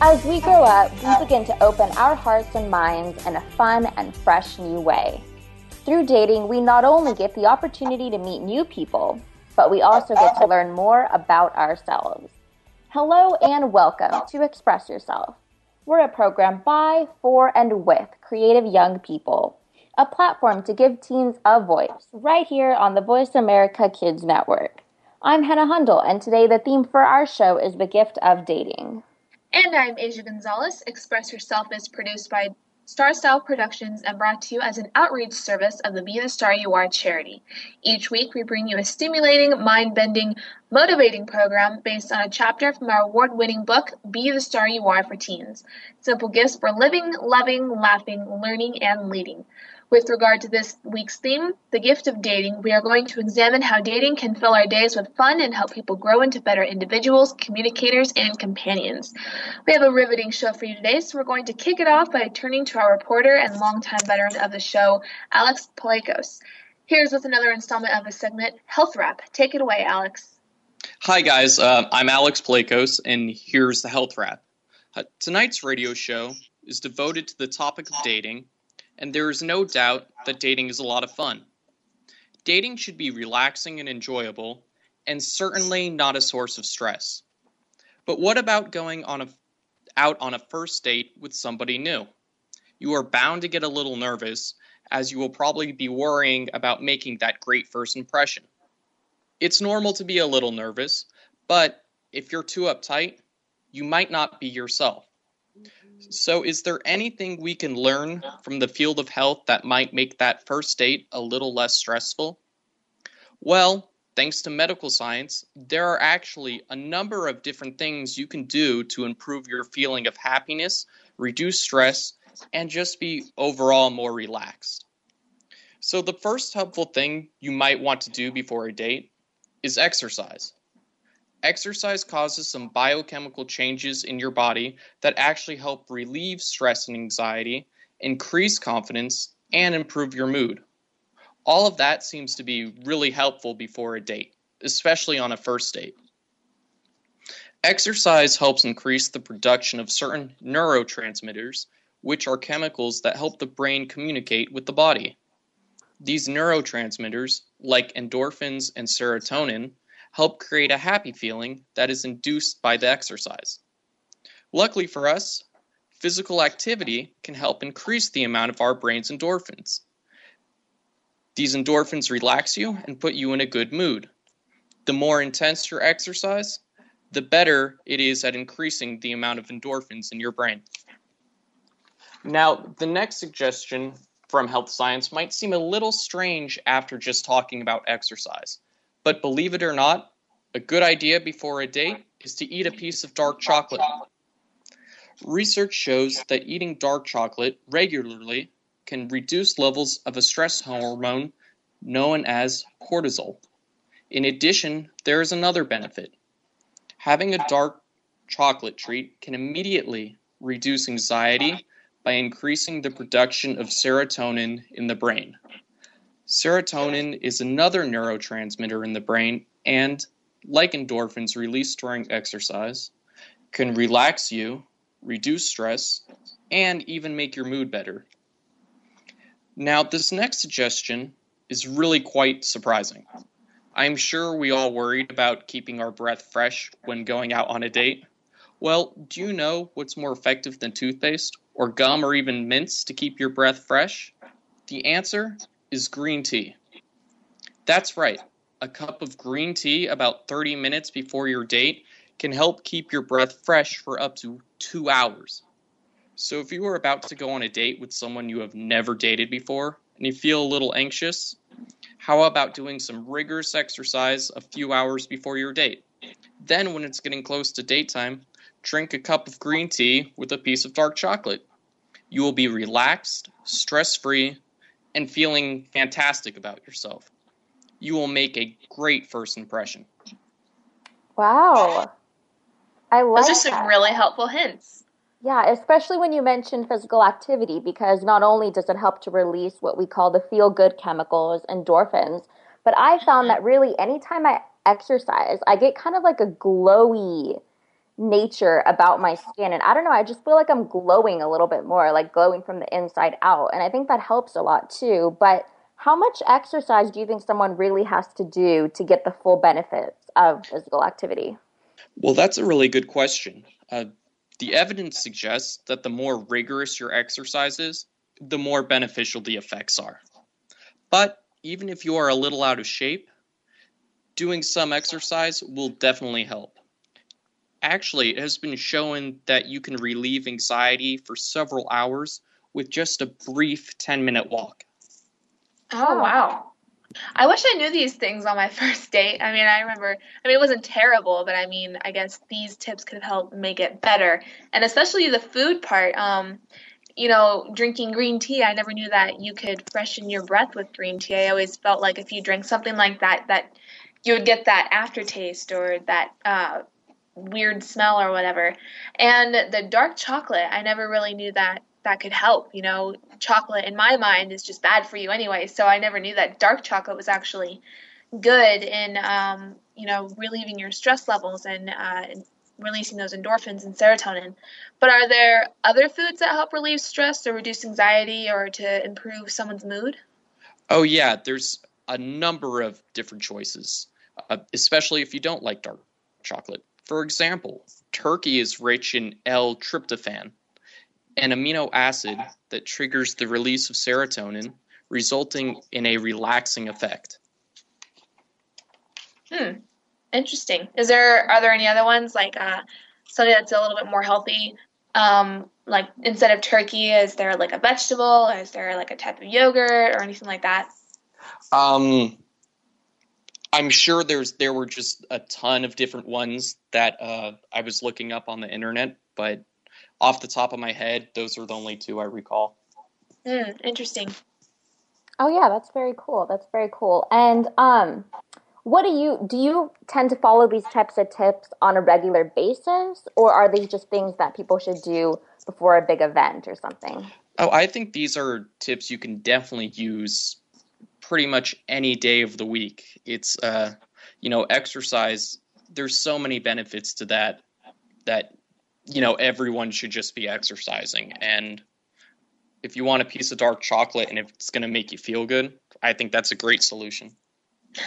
As we grow up, we begin to open our hearts and minds in a fun and fresh new way. Through dating, we not only get the opportunity to meet new people, but we also get to learn more about ourselves. Hello and welcome to Express Yourself. We're a program by, for, and with creative young people, a platform to give teens a voice right here on the Voice America Kids Network. I'm Hannah Hundle, and today the theme for our show is the gift of dating. And I'm Asia Gonzalez. Express Yourself is produced by Star Style Productions and brought to you as an outreach service of the Be the Star You Are charity. Each week, we bring you a stimulating, mind bending, motivating program based on a chapter from our award winning book, Be the Star You Are for Teens Simple Gifts for Living, Loving, Laughing, Learning, and Leading. With regard to this week's theme, the gift of dating, we are going to examine how dating can fill our days with fun and help people grow into better individuals, communicators, and companions. We have a riveting show for you today, so we're going to kick it off by turning to our reporter and longtime veteran of the show, Alex Palekos. Here's with another installment of the segment, Health Wrap. Take it away, Alex. Hi, guys. Uh, I'm Alex Palekos, and here's the Health Wrap. Uh, tonight's radio show is devoted to the topic of dating and there is no doubt that dating is a lot of fun. Dating should be relaxing and enjoyable, and certainly not a source of stress. But what about going on a, out on a first date with somebody new? You are bound to get a little nervous, as you will probably be worrying about making that great first impression. It's normal to be a little nervous, but if you're too uptight, you might not be yourself. So, is there anything we can learn from the field of health that might make that first date a little less stressful? Well, thanks to medical science, there are actually a number of different things you can do to improve your feeling of happiness, reduce stress, and just be overall more relaxed. So, the first helpful thing you might want to do before a date is exercise. Exercise causes some biochemical changes in your body that actually help relieve stress and anxiety, increase confidence, and improve your mood. All of that seems to be really helpful before a date, especially on a first date. Exercise helps increase the production of certain neurotransmitters, which are chemicals that help the brain communicate with the body. These neurotransmitters, like endorphins and serotonin, help create a happy feeling that is induced by the exercise. Luckily for us, physical activity can help increase the amount of our brain's endorphins. These endorphins relax you and put you in a good mood. The more intense your exercise, the better it is at increasing the amount of endorphins in your brain. Now, the next suggestion from health science might seem a little strange after just talking about exercise. But believe it or not, a good idea before a date is to eat a piece of dark chocolate. Research shows that eating dark chocolate regularly can reduce levels of a stress hormone known as cortisol. In addition, there is another benefit. Having a dark chocolate treat can immediately reduce anxiety by increasing the production of serotonin in the brain. Serotonin is another neurotransmitter in the brain and, like endorphins released during exercise, can relax you, reduce stress, and even make your mood better. Now, this next suggestion is really quite surprising. I'm sure we all worried about keeping our breath fresh when going out on a date. Well, do you know what's more effective than toothpaste, or gum, or even mints to keep your breath fresh? The answer is green tea. That's right. A cup of green tea about 30 minutes before your date can help keep your breath fresh for up to two hours. So, if you are about to go on a date with someone you have never dated before and you feel a little anxious, how about doing some rigorous exercise a few hours before your date? Then, when it's getting close to date time, drink a cup of green tea with a piece of dark chocolate. You will be relaxed, stress free, and feeling fantastic about yourself. You will make a great first impression. Wow. I like Those are some that. really helpful hints. Yeah, especially when you mention physical activity, because not only does it help to release what we call the feel good chemicals, endorphins, but I found uh-huh. that really anytime I exercise, I get kind of like a glowy nature about my skin. And I don't know, I just feel like I'm glowing a little bit more, like glowing from the inside out. And I think that helps a lot too. But how much exercise do you think someone really has to do to get the full benefits of physical activity? Well, that's a really good question. Uh, the evidence suggests that the more rigorous your exercise is, the more beneficial the effects are. But even if you are a little out of shape, doing some exercise will definitely help. Actually, it has been shown that you can relieve anxiety for several hours with just a brief 10 minute walk. Oh, wow. I wish I knew these things on my first date. I mean, I remember, I mean, it wasn't terrible, but I mean, I guess these tips could help make it better. And especially the food part. Um, you know, drinking green tea, I never knew that you could freshen your breath with green tea. I always felt like if you drink something like that, that you would get that aftertaste or that uh, weird smell or whatever. And the dark chocolate, I never really knew that that could help. You know, chocolate in my mind is just bad for you anyway, so I never knew that dark chocolate was actually good in, um, you know, relieving your stress levels and uh, releasing those endorphins and serotonin. But are there other foods that help relieve stress or reduce anxiety or to improve someone's mood? Oh, yeah, there's a number of different choices, uh, especially if you don't like dark chocolate. For example, turkey is rich in L tryptophan, an amino acid that triggers the release of serotonin, resulting in a relaxing effect. Hmm. Interesting. Is there are there any other ones like uh, something that's a little bit more healthy? Um, like instead of turkey, is there like a vegetable? Is there like a type of yogurt or anything like that? Um, I'm sure there's there were just a ton of different ones that uh, I was looking up on the internet, but off the top of my head, those are the only two I recall. Hmm. Interesting. Oh yeah, that's very cool. That's very cool. And um what do you do you tend to follow these types of tips on a regular basis or are these just things that people should do before a big event or something? Oh, I think these are tips you can definitely use pretty much any day of the week. It's uh, you know, exercise. There's so many benefits to that that you know everyone should just be exercising. And if you want a piece of dark chocolate and if it's going to make you feel good, I think that's a great solution.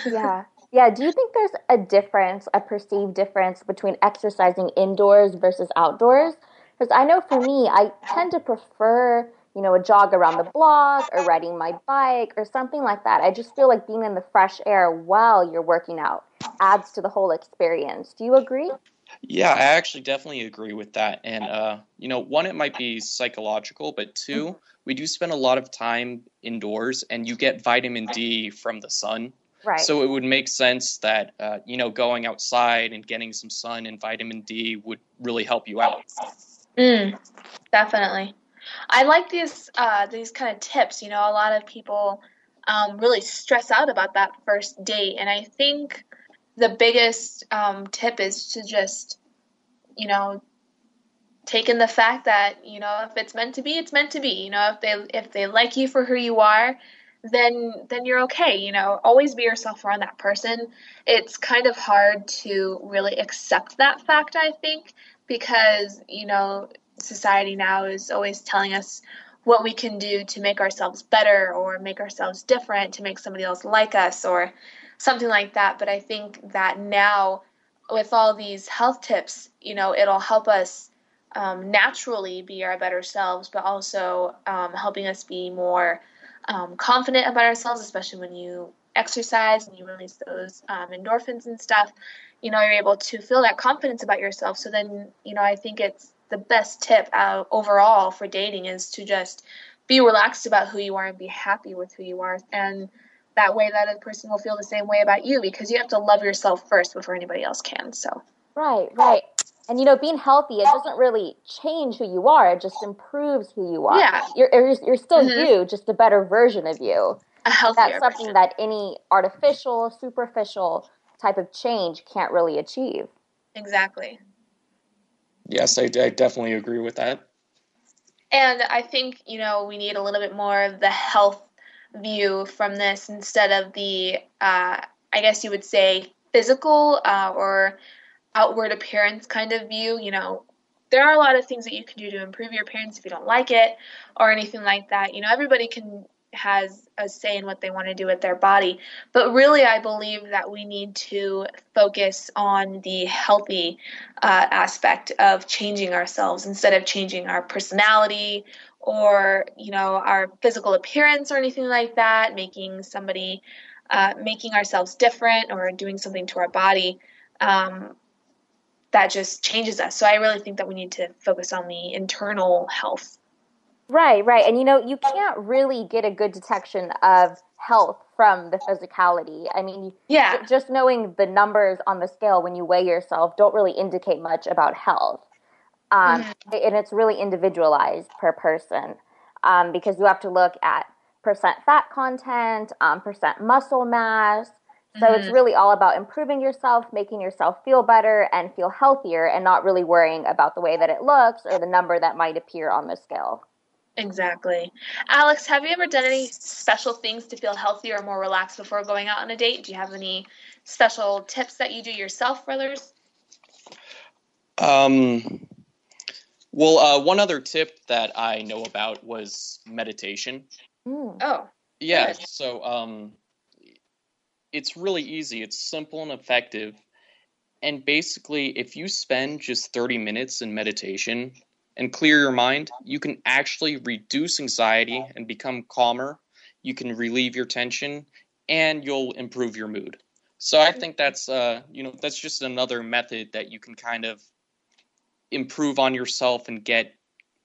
Yeah. Yeah, do you think there's a difference, a perceived difference between exercising indoors versus outdoors? Because I know for me, I tend to prefer, you know, a jog around the block or riding my bike or something like that. I just feel like being in the fresh air while you're working out adds to the whole experience. Do you agree? Yeah, I actually definitely agree with that. And uh, you know, one, it might be psychological, but 2 we do spend a lot of time indoors, and you get vitamin D from the sun. Right. So it would make sense that uh, you know going outside and getting some sun and vitamin D would really help you out. Mm, definitely. I like these uh, these kind of tips. You know, a lot of people um, really stress out about that first date, and I think the biggest um, tip is to just, you know, take in the fact that you know if it's meant to be, it's meant to be. You know, if they if they like you for who you are, then then you're okay. You know, always be yourself around that person. It's kind of hard to really accept that fact, I think, because you know society now is always telling us what we can do to make ourselves better or make ourselves different to make somebody else like us or something like that. But I think that now, with all these health tips, you know, it'll help us um, naturally be our better selves, but also um, helping us be more um, confident about ourselves, especially when you exercise and you release those um, endorphins and stuff, you know, you're able to feel that confidence about yourself. So then, you know, I think it's the best tip uh, overall for dating is to just be relaxed about who you are and be happy with who you are. And that way, that other person will feel the same way about you because you have to love yourself first before anybody else can. So, right, right. And you know, being healthy, it doesn't really change who you are. It just improves who you are. Yeah. You're, you're, you're still mm-hmm. you, just a better version of you. A healthier That's something version. that any artificial, superficial type of change can't really achieve. Exactly. Yes, I, I definitely agree with that. And I think, you know, we need a little bit more of the health view from this instead of the, uh, I guess you would say, physical uh, or outward appearance kind of view. You know, there are a lot of things that you can do to improve your appearance if you don't like it or anything like that. You know, everybody can has a say in what they want to do with their body. But really, I believe that we need to focus on the healthy uh, aspect of changing ourselves instead of changing our personality or you know our physical appearance or anything like that. Making somebody, uh, making ourselves different or doing something to our body. Um, that just changes us. So I really think that we need to focus on the internal health Right, right. And you know, you can't really get a good detection of health from the physicality. I mean, yeah. just knowing the numbers on the scale when you weigh yourself don't really indicate much about health. Um, mm-hmm. And it's really individualized per person um, because you have to look at percent fat content, um, percent muscle mass. So mm-hmm. it's really all about improving yourself, making yourself feel better and feel healthier, and not really worrying about the way that it looks or the number that might appear on the scale. Exactly. Alex, have you ever done any special things to feel healthier or more relaxed before going out on a date? Do you have any special tips that you do yourself for others? Um, well, uh, one other tip that I know about was meditation. Mm. Oh. Yeah, good. so um, it's really easy, it's simple and effective. And basically, if you spend just 30 minutes in meditation, and clear your mind, you can actually reduce anxiety and become calmer. You can relieve your tension and you'll improve your mood. So I think that's uh, you know that's just another method that you can kind of improve on yourself and get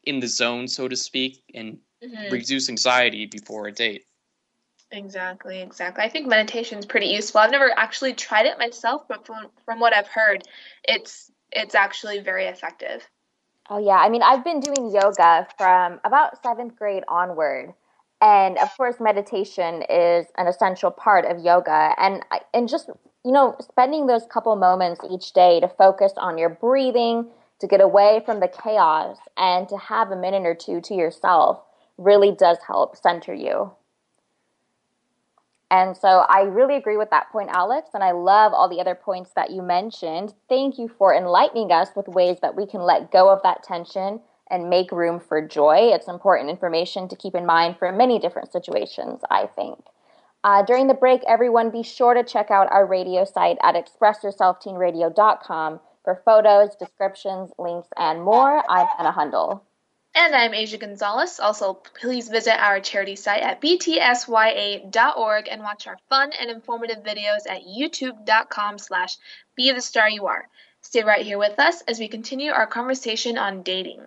in the zone, so to speak, and mm-hmm. reduce anxiety before a date. Exactly, exactly. I think meditation is pretty useful. I've never actually tried it myself, but from from what I've heard, it's it's actually very effective. Oh, yeah. I mean, I've been doing yoga from about seventh grade onward. And of course, meditation is an essential part of yoga. And, and just, you know, spending those couple moments each day to focus on your breathing, to get away from the chaos, and to have a minute or two to yourself really does help center you. And so I really agree with that point, Alex, and I love all the other points that you mentioned. Thank you for enlightening us with ways that we can let go of that tension and make room for joy. It's important information to keep in mind for many different situations, I think. Uh, during the break, everyone be sure to check out our radio site at expressyourselfteenradio.com for photos, descriptions, links, and more. I'm Anna Hundle. And I'm Asia Gonzalez. Also, please visit our charity site at btsya.org and watch our fun and informative videos at youtube.com slash be the star you are. Stay right here with us as we continue our conversation on dating.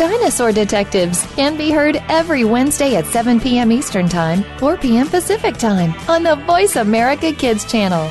Dinosaur Detectives can be heard every Wednesday at 7 p.m. Eastern Time, 4 p.m. Pacific Time on the Voice America Kids channel.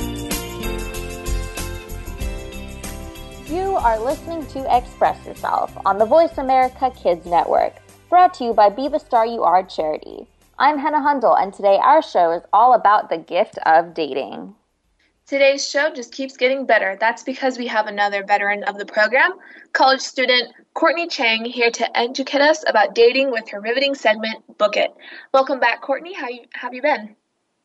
Are listening to Express Yourself on the Voice America Kids Network, brought to you by Be the Star You Are charity. I'm Hannah Hundle, and today our show is all about the gift of dating. Today's show just keeps getting better. That's because we have another veteran of the program, college student Courtney Chang, here to educate us about dating with her riveting segment, Book It. Welcome back, Courtney. How you, have you been?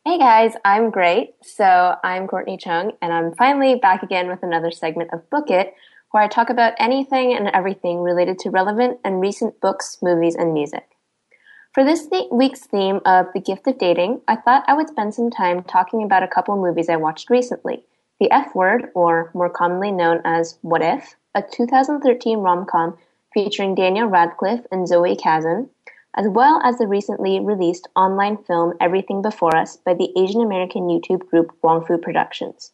Hey guys, I'm great. So I'm Courtney Chung, and I'm finally back again with another segment of Book It, where I talk about anything and everything related to relevant and recent books, movies, and music. For this week's theme of The Gift of Dating, I thought I would spend some time talking about a couple movies I watched recently. The F Word, or more commonly known as What If, a 2013 rom com featuring Daniel Radcliffe and Zoe Kazan, as well as the recently released online film Everything Before Us by the Asian American YouTube group Wong Fu Productions.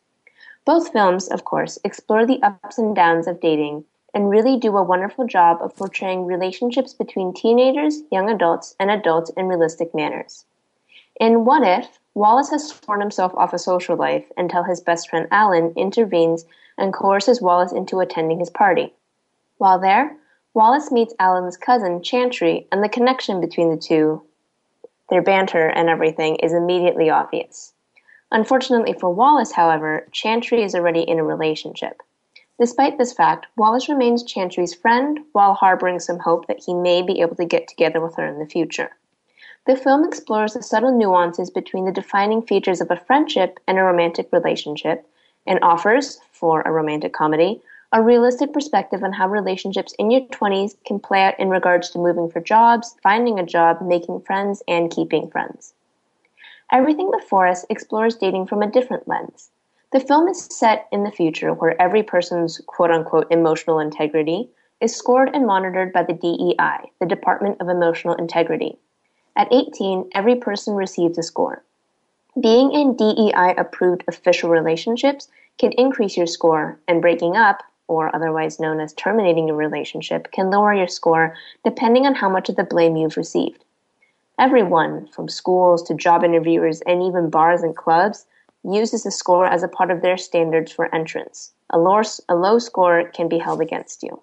Both films, of course, explore the ups and downs of dating and really do a wonderful job of portraying relationships between teenagers, young adults, and adults in realistic manners. In What If, Wallace has sworn himself off a social life until his best friend Alan intervenes and coerces Wallace into attending his party. While there, Wallace meets Alan's cousin, Chantry, and the connection between the two, their banter and everything, is immediately obvious. Unfortunately for Wallace, however, Chantry is already in a relationship. Despite this fact, Wallace remains Chantry's friend while harboring some hope that he may be able to get together with her in the future. The film explores the subtle nuances between the defining features of a friendship and a romantic relationship and offers, for a romantic comedy, a realistic perspective on how relationships in your 20s can play out in regards to moving for jobs, finding a job, making friends, and keeping friends. Everything Before Us explores dating from a different lens. The film is set in the future where every person's quote unquote emotional integrity is scored and monitored by the DEI, the Department of Emotional Integrity. At 18, every person receives a score. Being in DEI approved official relationships can increase your score, and breaking up, or otherwise known as terminating a relationship, can lower your score depending on how much of the blame you've received. Everyone, from schools to job interviewers and even bars and clubs, uses the score as a part of their standards for entrance. A low, a low score can be held against you.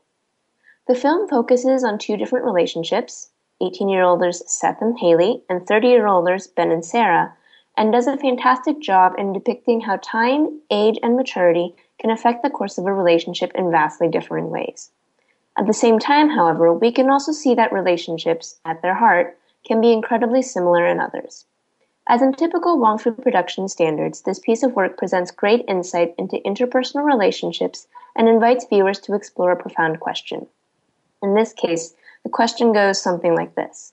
The film focuses on two different relationships 18 year olders Seth and Haley, and 30 year olders Ben and Sarah, and does a fantastic job in depicting how time, age, and maturity can affect the course of a relationship in vastly differing ways. At the same time, however, we can also see that relationships, at their heart, can be incredibly similar in others. As in typical Wong Fu production standards, this piece of work presents great insight into interpersonal relationships and invites viewers to explore a profound question. In this case, the question goes something like this.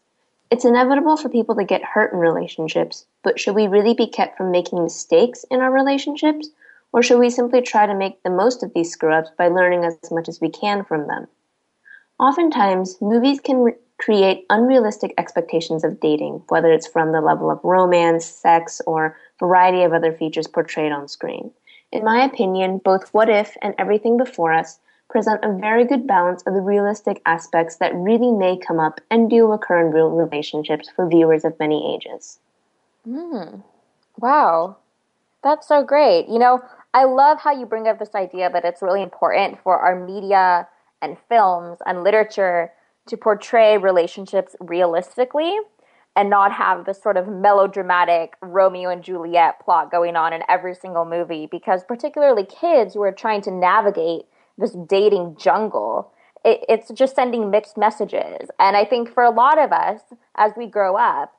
It's inevitable for people to get hurt in relationships, but should we really be kept from making mistakes in our relationships? Or should we simply try to make the most of these screw ups by learning as much as we can from them? Oftentimes, movies can create unrealistic expectations of dating, whether it's from the level of romance, sex, or variety of other features portrayed on screen. In my opinion, both What If and Everything Before Us present a very good balance of the realistic aspects that really may come up and do occur in real relationships for viewers of many ages. Mm. Wow. That's so great. You know, I love how you bring up this idea that it's really important for our media and films and literature to portray relationships realistically and not have this sort of melodramatic Romeo and Juliet plot going on in every single movie because particularly kids who are trying to navigate this dating jungle it, it's just sending mixed messages. And I think for a lot of us as we grow up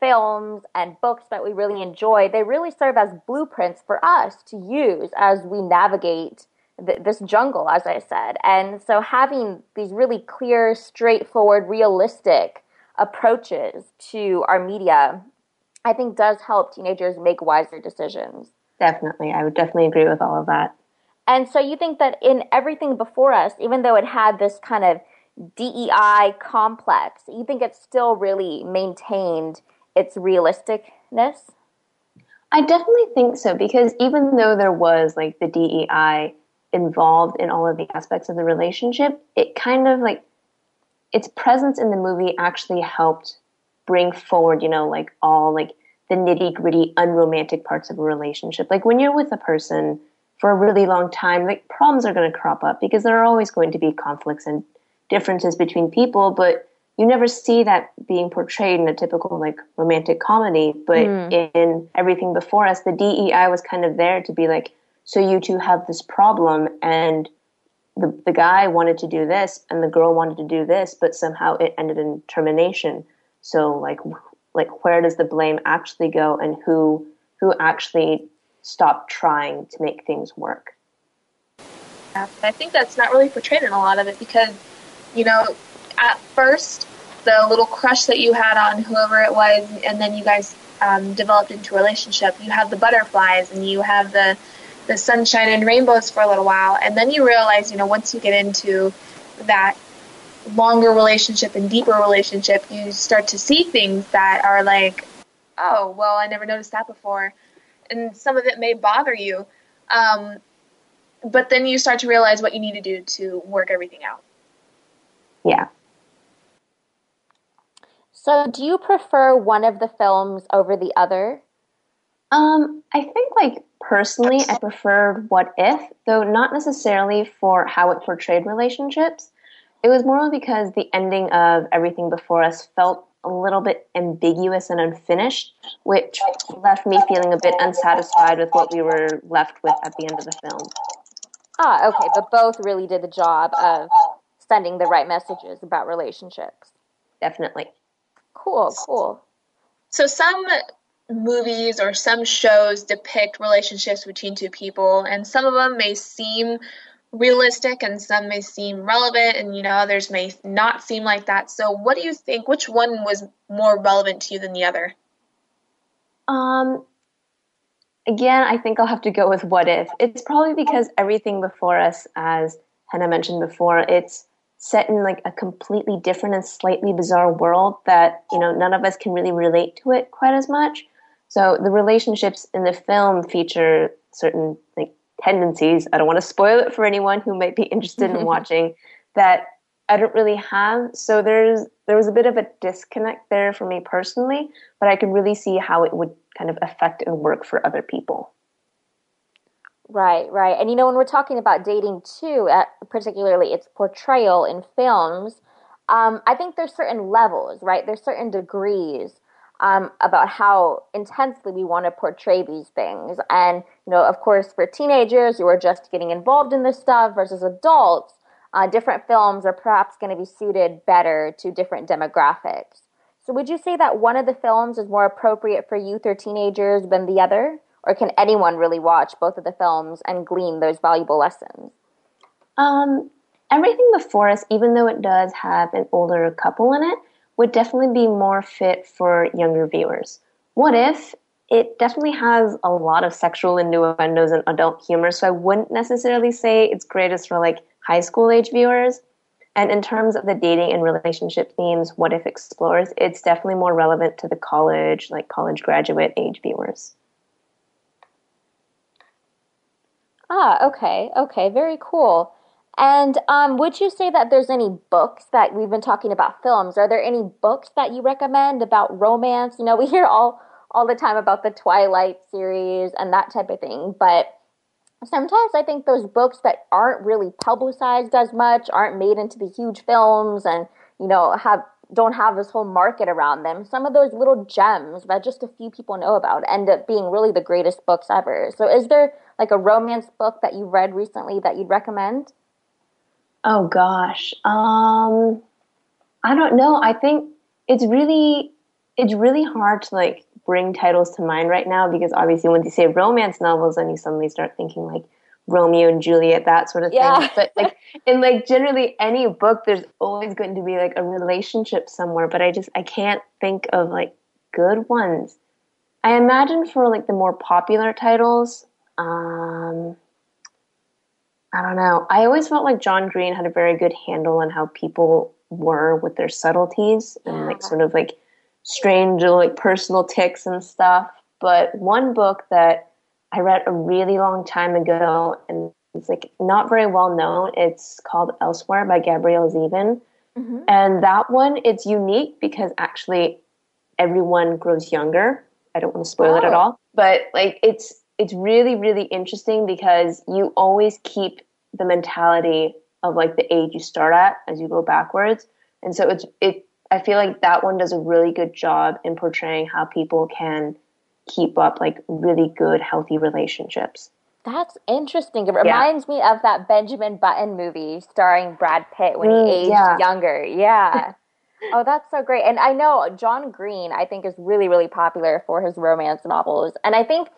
films and books that we really enjoy they really serve as blueprints for us to use as we navigate th- this jungle as I said and so having these really clear straightforward realistic approaches to our media, I think does help teenagers make wiser decisions. Definitely. I would definitely agree with all of that. And so you think that in everything before us, even though it had this kind of DEI complex, you think it still really maintained its realisticness? I definitely think so because even though there was like the DEI involved in all of the aspects of the relationship, it kind of like its presence in the movie actually helped bring forward, you know, like all like the nitty gritty, unromantic parts of a relationship. Like when you're with a person for a really long time, like problems are going to crop up because there are always going to be conflicts and differences between people, but you never see that being portrayed in a typical like romantic comedy. But mm. in everything before us, the DEI was kind of there to be like, so you two have this problem and the, the guy wanted to do this and the girl wanted to do this, but somehow it ended in termination. So like like where does the blame actually go and who who actually stopped trying to make things work? Yeah, I think that's not really portrayed in a lot of it because, you know, at first the little crush that you had on whoever it was, and then you guys um, developed into a relationship. You have the butterflies and you have the the sunshine and rainbows for a little while, and then you realize, you know, once you get into that longer relationship and deeper relationship, you start to see things that are like, oh, well, I never noticed that before, and some of it may bother you. Um, but then you start to realize what you need to do to work everything out. Yeah. So, do you prefer one of the films over the other? Um, I think like personally, I preferred What If, though not necessarily for how it portrayed relationships. It was more because the ending of Everything Before Us felt a little bit ambiguous and unfinished, which left me feeling a bit unsatisfied with what we were left with at the end of the film. Ah, okay, but both really did the job of sending the right messages about relationships. Definitely. Cool, cool. So some movies or some shows depict relationships between two people, and some of them may seem realistic and some may seem relevant, and you know, others may not seem like that. So, what do you think? Which one was more relevant to you than the other? Um, again, I think I'll have to go with what if. It's probably because everything before us, as Hannah mentioned before, it's set in like a completely different and slightly bizarre world that you know none of us can really relate to it quite as much so the relationships in the film feature certain like tendencies. I don't want to spoil it for anyone who might be interested in watching that I don't really have. So there's there was a bit of a disconnect there for me personally, but I could really see how it would kind of affect and work for other people. Right, right. And you know, when we're talking about dating too, at, particularly its portrayal in films, um, I think there's certain levels, right? There's certain degrees um, about how intensely we want to portray these things. And, you know, of course, for teenagers who are just getting involved in this stuff versus adults, uh, different films are perhaps going to be suited better to different demographics. So, would you say that one of the films is more appropriate for youth or teenagers than the other? Or can anyone really watch both of the films and glean those valuable lessons? Um, everything before us, even though it does have an older couple in it, would definitely be more fit for younger viewers. What if it definitely has a lot of sexual innuendos and adult humor, so I wouldn't necessarily say it's greatest for like high school age viewers. And in terms of the dating and relationship themes, What If explores, it's definitely more relevant to the college, like college graduate age viewers. Ah, okay, okay, very cool. And um, would you say that there's any books that we've been talking about films? Are there any books that you recommend about romance? You know, we hear all all the time about the Twilight series and that type of thing, but sometimes I think those books that aren't really publicized as much, aren't made into the huge films, and you know have don't have this whole market around them. Some of those little gems that just a few people know about end up being really the greatest books ever. So, is there like a romance book that you read recently that you'd recommend? Oh gosh, um, I don't know. I think it's really it's really hard to like bring titles to mind right now because obviously when you say romance novels, then you suddenly start thinking like Romeo and Juliet, that sort of Yeah. thing. But like in like generally any book, there's always going to be like a relationship somewhere. But I just I can't think of like good ones. I imagine for like the more popular titles, um, I don't know. I always felt like John Green had a very good handle on how people were with their subtleties and like sort of like strange like personal ticks and stuff. But one book that I read a really long time ago and it's like not very well known. It's called Elsewhere by Gabrielle Zevin. Mm-hmm. And that one, it's unique because actually everyone grows younger. I don't want to spoil it at Oh. all, but like it's it's really really interesting because you always keep the mentality of like the age you start at as you go backwards, and so it's it. I feel like that one does a really good job in portraying how people can keep up like really good healthy relationships. That's interesting. It reminds me of that Benjamin Button movie starring Brad Pitt when Mm, he aged yeah. younger. Yeah. oh, that's so great. And I know John Green, I think, is really, really popular for his romance novels. And I think,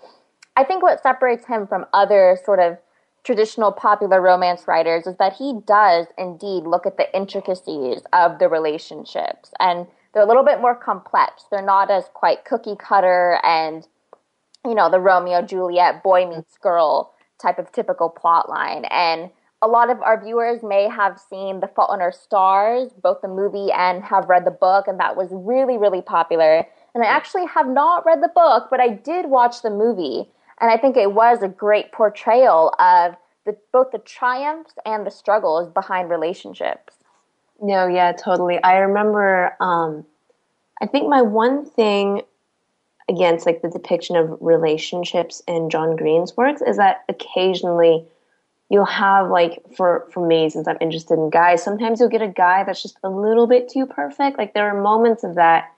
I think what separates him from other sort of traditional popular romance writers is that he does indeed look at the intricacies of the relationships, and they're a little bit more complex. They're not as quite cookie cutter and you know, the Romeo Juliet boy meets girl type of typical plot line. And a lot of our viewers may have seen The Fault in Our Stars, both the movie and have read the book, and that was really, really popular. And I actually have not read the book, but I did watch the movie, and I think it was a great portrayal of the, both the triumphs and the struggles behind relationships. No, yeah, totally. I remember um I think my one thing against like the depiction of relationships in John Green's works is that occasionally you'll have like for for me since I'm interested in guys, sometimes you'll get a guy that's just a little bit too perfect. Like there are moments of that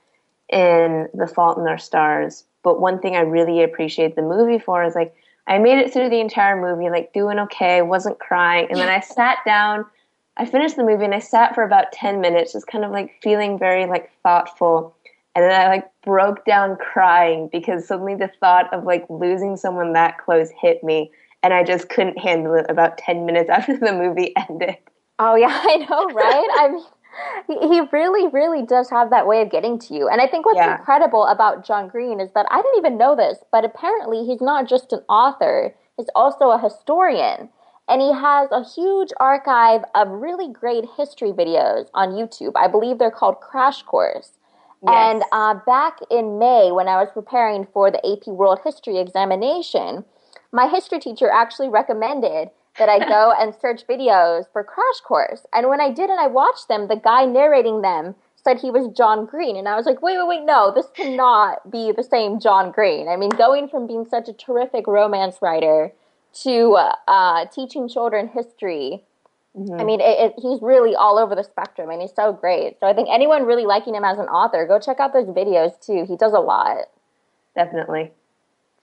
in The Fault in Our Stars. But one thing I really appreciate the movie for is like I made it through the entire movie, like doing okay, wasn't crying, and then I sat down I finished the movie and I sat for about 10 minutes just kind of like feeling very like thoughtful. And then I like broke down crying because suddenly the thought of like losing someone that close hit me and I just couldn't handle it about 10 minutes after the movie ended. Oh yeah, I know, right? I mean, he, really, really does have that way of getting to you. And I think what's Yeah. incredible about John Green is that I didn't even know this, but apparently he's not just an author; he's also a historian, and he has a huge archive of really great history videos on YouTube. I believe they're called Crash Course. And uh, back in May, when I was preparing for the AP World History examination, my history teacher actually recommended that I go and search videos for Crash Course. And when I did and I watched them, the guy narrating them said he was John Green. And I was like, wait, wait, wait, no, this cannot be the same John Green. I mean, going from being such a terrific romance writer to uh, uh, teaching children history. I mean, it, it, he's really all over the spectrum, and he's so great. So I think anyone really liking him as an author, go check out those videos too. He does a lot Definitely.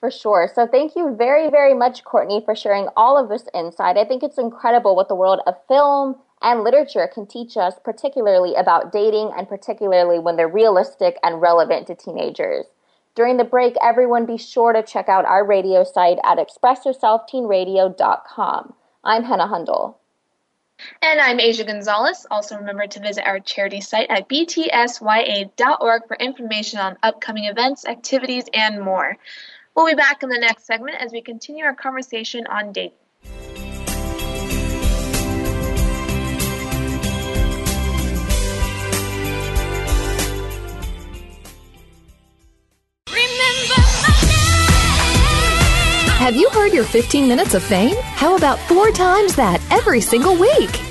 For sure. So thank you very, very much, Courtney, for sharing all of this insight. I think it's incredible what the world of film and literature can teach us, particularly about dating and particularly when they're realistic and relevant to teenagers. During the break, everyone be sure to check out our radio site at expressyourselfteenradio.com. I'm Hannah Hundle. And I'm Asia Gonzalez. Also, remember to visit our charity site at btsya.org for information on upcoming events, activities, and more. We'll be back in the next segment as we continue our conversation on dating. Have you heard your 15 minutes of fame? How about four times that every single week?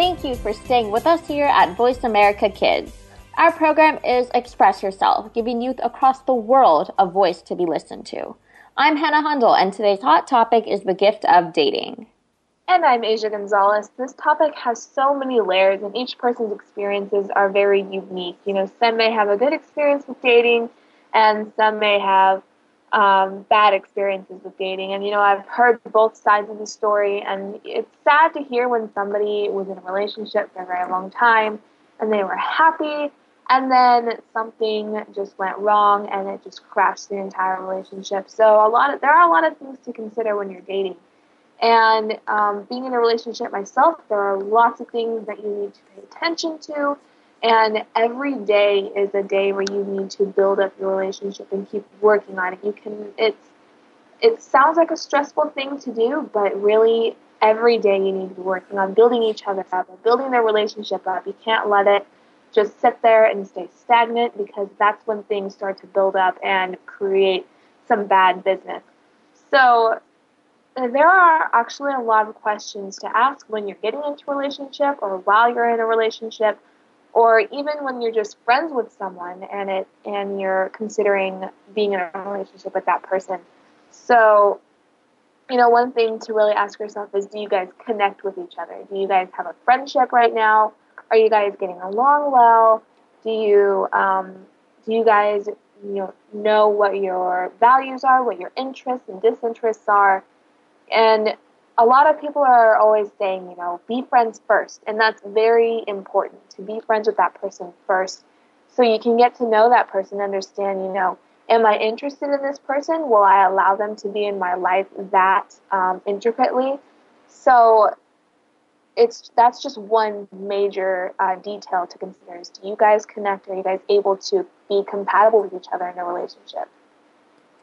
Thank you for staying with us here at Voice America Kids. Our program is Express Yourself, giving youth across the world a voice to be listened to. I'm Hannah Hundle, and today's hot topic is the gift of dating. And I'm Asia Gonzalez. This topic has so many layers, and each person's experiences are very unique. You know, some may have a good experience with dating, and some may have um, bad experiences with dating. And, you know, I've heard both sides of the story, and it's sad to hear when somebody was in a relationship for a very long time and they were happy, and then something just went wrong and it just crashed the entire relationship. So, a lot of, there are a lot of things to consider when you're dating. And um, being in a relationship myself, there are lots of things that you need to pay attention to and every day is a day where you need to build up your relationship and keep working on it. You can it's it sounds like a stressful thing to do, but really every day you need to be working on building each other up or building their relationship up. You can't let it just sit there and stay stagnant because that's when things start to build up and create some bad business. So uh, there are actually a lot of questions to ask when you're getting into a relationship or while you're in a relationship or even when you're just friends with someone and it and you're considering being in a relationship with that person. So, you know, one thing to really ask yourself is do you guys connect with each other? Do you guys have a friendship right now? Are you guys getting along well? Do you um, do you guys you know know what your values are, what your interests and disinterests are? And a lot of people are always saying, you know, be friends first. And that's very important to be friends with that person first so you can get to know that person, understand, you know, am I interested in this person? Will I allow them to be in my life that um, intricately? So it's that's just one major uh, detail to consider is do you guys connect are you guys able to be compatible with each other in a relationship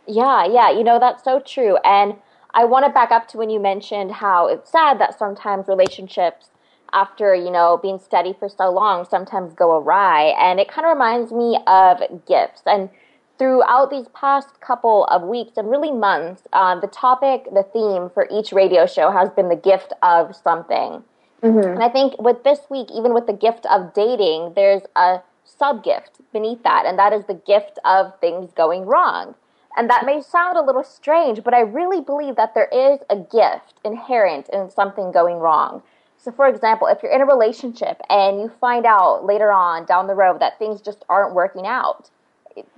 yeah yeah you know that's so true and I want to back up to when you mentioned how it's sad that sometimes relationships, after you know being steady for so long, sometimes go awry, and it kind of reminds me of gifts. And throughout these past couple of weeks and really months, uh, the topic, the theme for each radio show has been the gift of something. Mm-hmm. And I think with this week, even with the gift of dating, there's a sub gift beneath that, and that is the gift of things going wrong. And that may sound a little strange, but I really believe that there is a gift inherent in something going wrong. So, for example, if you're in a relationship and you find out later on down the road that things just aren't working out,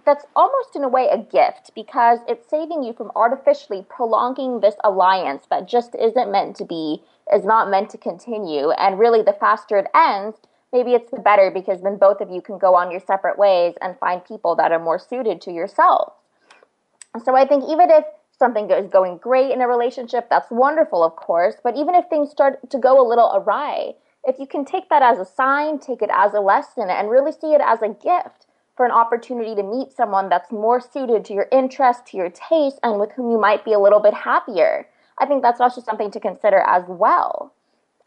that's almost in a way a gift because it's saving you from artificially prolonging this alliance that just isn't meant to be, is not meant to continue. And really, the faster it ends, maybe it's the better because then both of you can go on your separate ways and find people that are more suited to yourself. So I think even if something is going great in a relationship, that's wonderful, of course. But even if things start to go a little awry, if you can take that as a sign, take it as a lesson, and really see it as a gift for an opportunity to meet someone that's more suited to your interest, to your taste, and with whom you might be a little bit happier, I think that's also something to consider as well.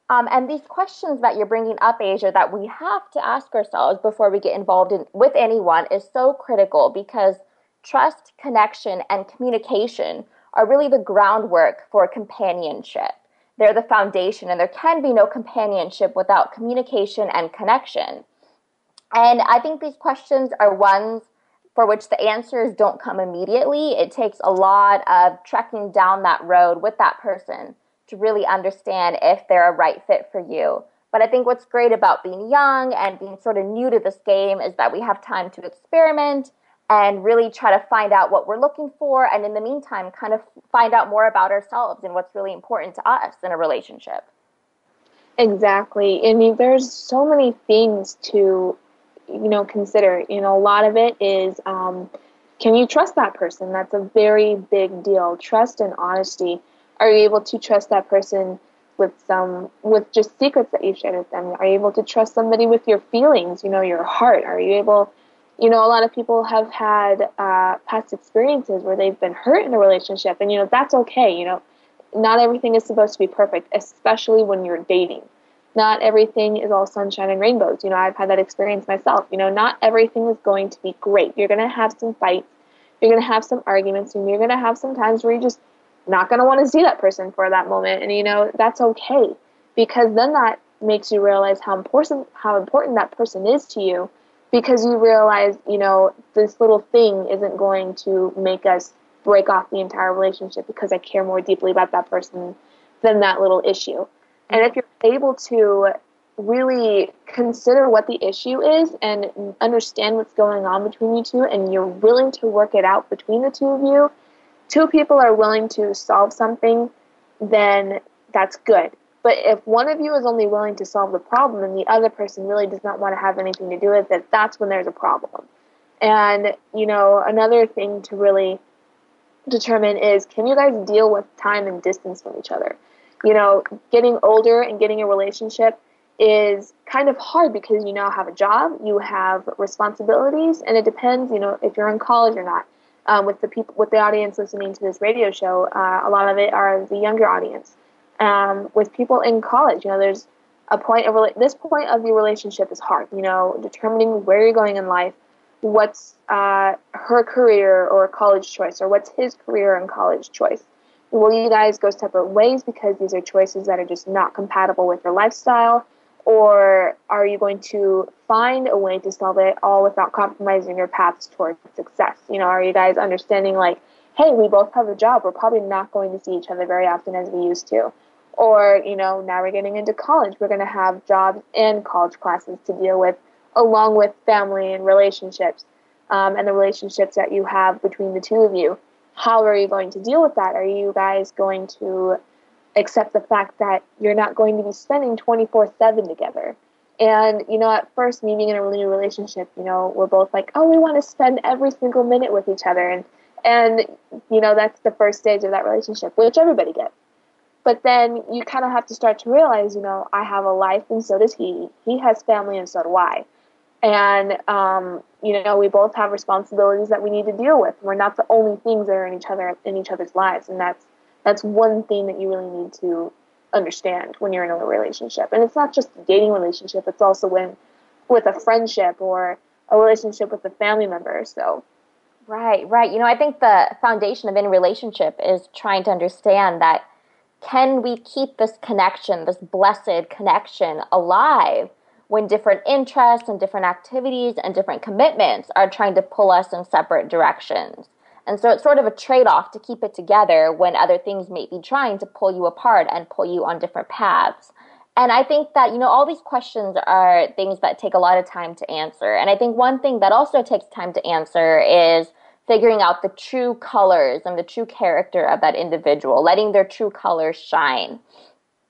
Um, and these questions that you're bringing up, Asia, that we have to ask ourselves before we get involved in, with anyone is so critical because – Trust, connection, and communication are really the groundwork for companionship. They're the foundation, and there can be no companionship without communication and connection. And I think these questions are ones for which the answers don't come immediately. It takes a lot of trekking down that road with that person to really understand if they're a right fit for you. But I think what's great about being young and being sort of new to this game is that we have time to experiment and really try to find out what we're looking for. And in the meantime, kind of find out more about ourselves and what's really important to us in a relationship. Exactly. I mean, there's so many things to, you know, consider. You know, a lot of it is, um, can you trust that person? That's a very big deal. Trust and honesty. Are you able to trust that person with some, with just secrets that you've shared with them? Are you able to trust somebody with your feelings? You know, your heart. Are you able, you know, a lot of people have had uh, past experiences where they've been hurt in a relationship, and you know that's okay. You know, not everything is supposed to be perfect, especially when you're dating. Not everything is all sunshine and rainbows. You know, I've had that experience myself. You know, not everything is going to be great. You're going to have some fights, you're going to have some arguments, and you're going to have some times where you're just not going to want to see that person for that moment. And, you know, that's okay because then that makes you realize how important how important that person is to you because you realize, you know, this little thing isn't going to make us break off the entire relationship because I care more deeply about that person than that little issue. And if you're able to really consider what the issue is and understand what's going on between you two, and you're willing to work it out between the two of you, two people are willing to solve something, then that's good. But if one of you is only willing to solve the problem and the other person really does not want to have anything to do with it, that's when there's a problem. And, you know, another thing to really determine is can you guys deal with time and distance from each other? You know, getting older and getting a relationship is kind of hard because you now have a job, you have responsibilities, and it depends, you know, if you're in college or not. Um, with the people, with the audience listening to this radio show, uh, a lot of it are the younger audience. Um, with people in college, you know, there's a point of this point of the relationship is hard. You know, determining where you're going in life, what's uh, her career or college choice, or what's his career and college choice. Will you guys go separate ways because these are choices that are just not compatible with your lifestyle? Or are you going to find a way to solve it all without compromising your paths towards success? You know, are you guys understanding like, hey, we both have a job, we're probably not going to see each other very often as we used to. Or, you know, now we're getting into college, we're going to have jobs and college classes to deal with, along with family and relationships, um, and the relationships that you have between the two of you how are you going to deal with that? Are you guys going to accept the fact that you're not going to be spending 24 7 together? And, you know, at first, meeting in a new relationship, you know, we're both like, oh, we want to spend every single minute with each other. And, and, you know, that's the first stage of that relationship, which everybody gets. But then you kind of have to start to realize, you know, I have a life and so does he. He has family and so do I and um, you know we both have responsibilities that we need to deal with. We're not the only things that are in each other in each other's lives, and that's that's one thing that you really need to understand when you're in a relationship. And it's not just a dating relationship; it's also when with a friendship or a relationship with a family member. So. Right, right. You know, I think the foundation of any relationship is trying to understand that can we keep this connection, this blessed connection alive when different interests and different activities and different commitments are trying to pull us in separate directions. And so it's sort of a trade off to keep it together when other things may be trying to pull you apart and pull you on different paths. And I think that, you know, all these questions are things that take a lot of time to answer. And I think one thing that also takes time to answer is figuring out the true colors and the true character of that individual, letting their true colors shine.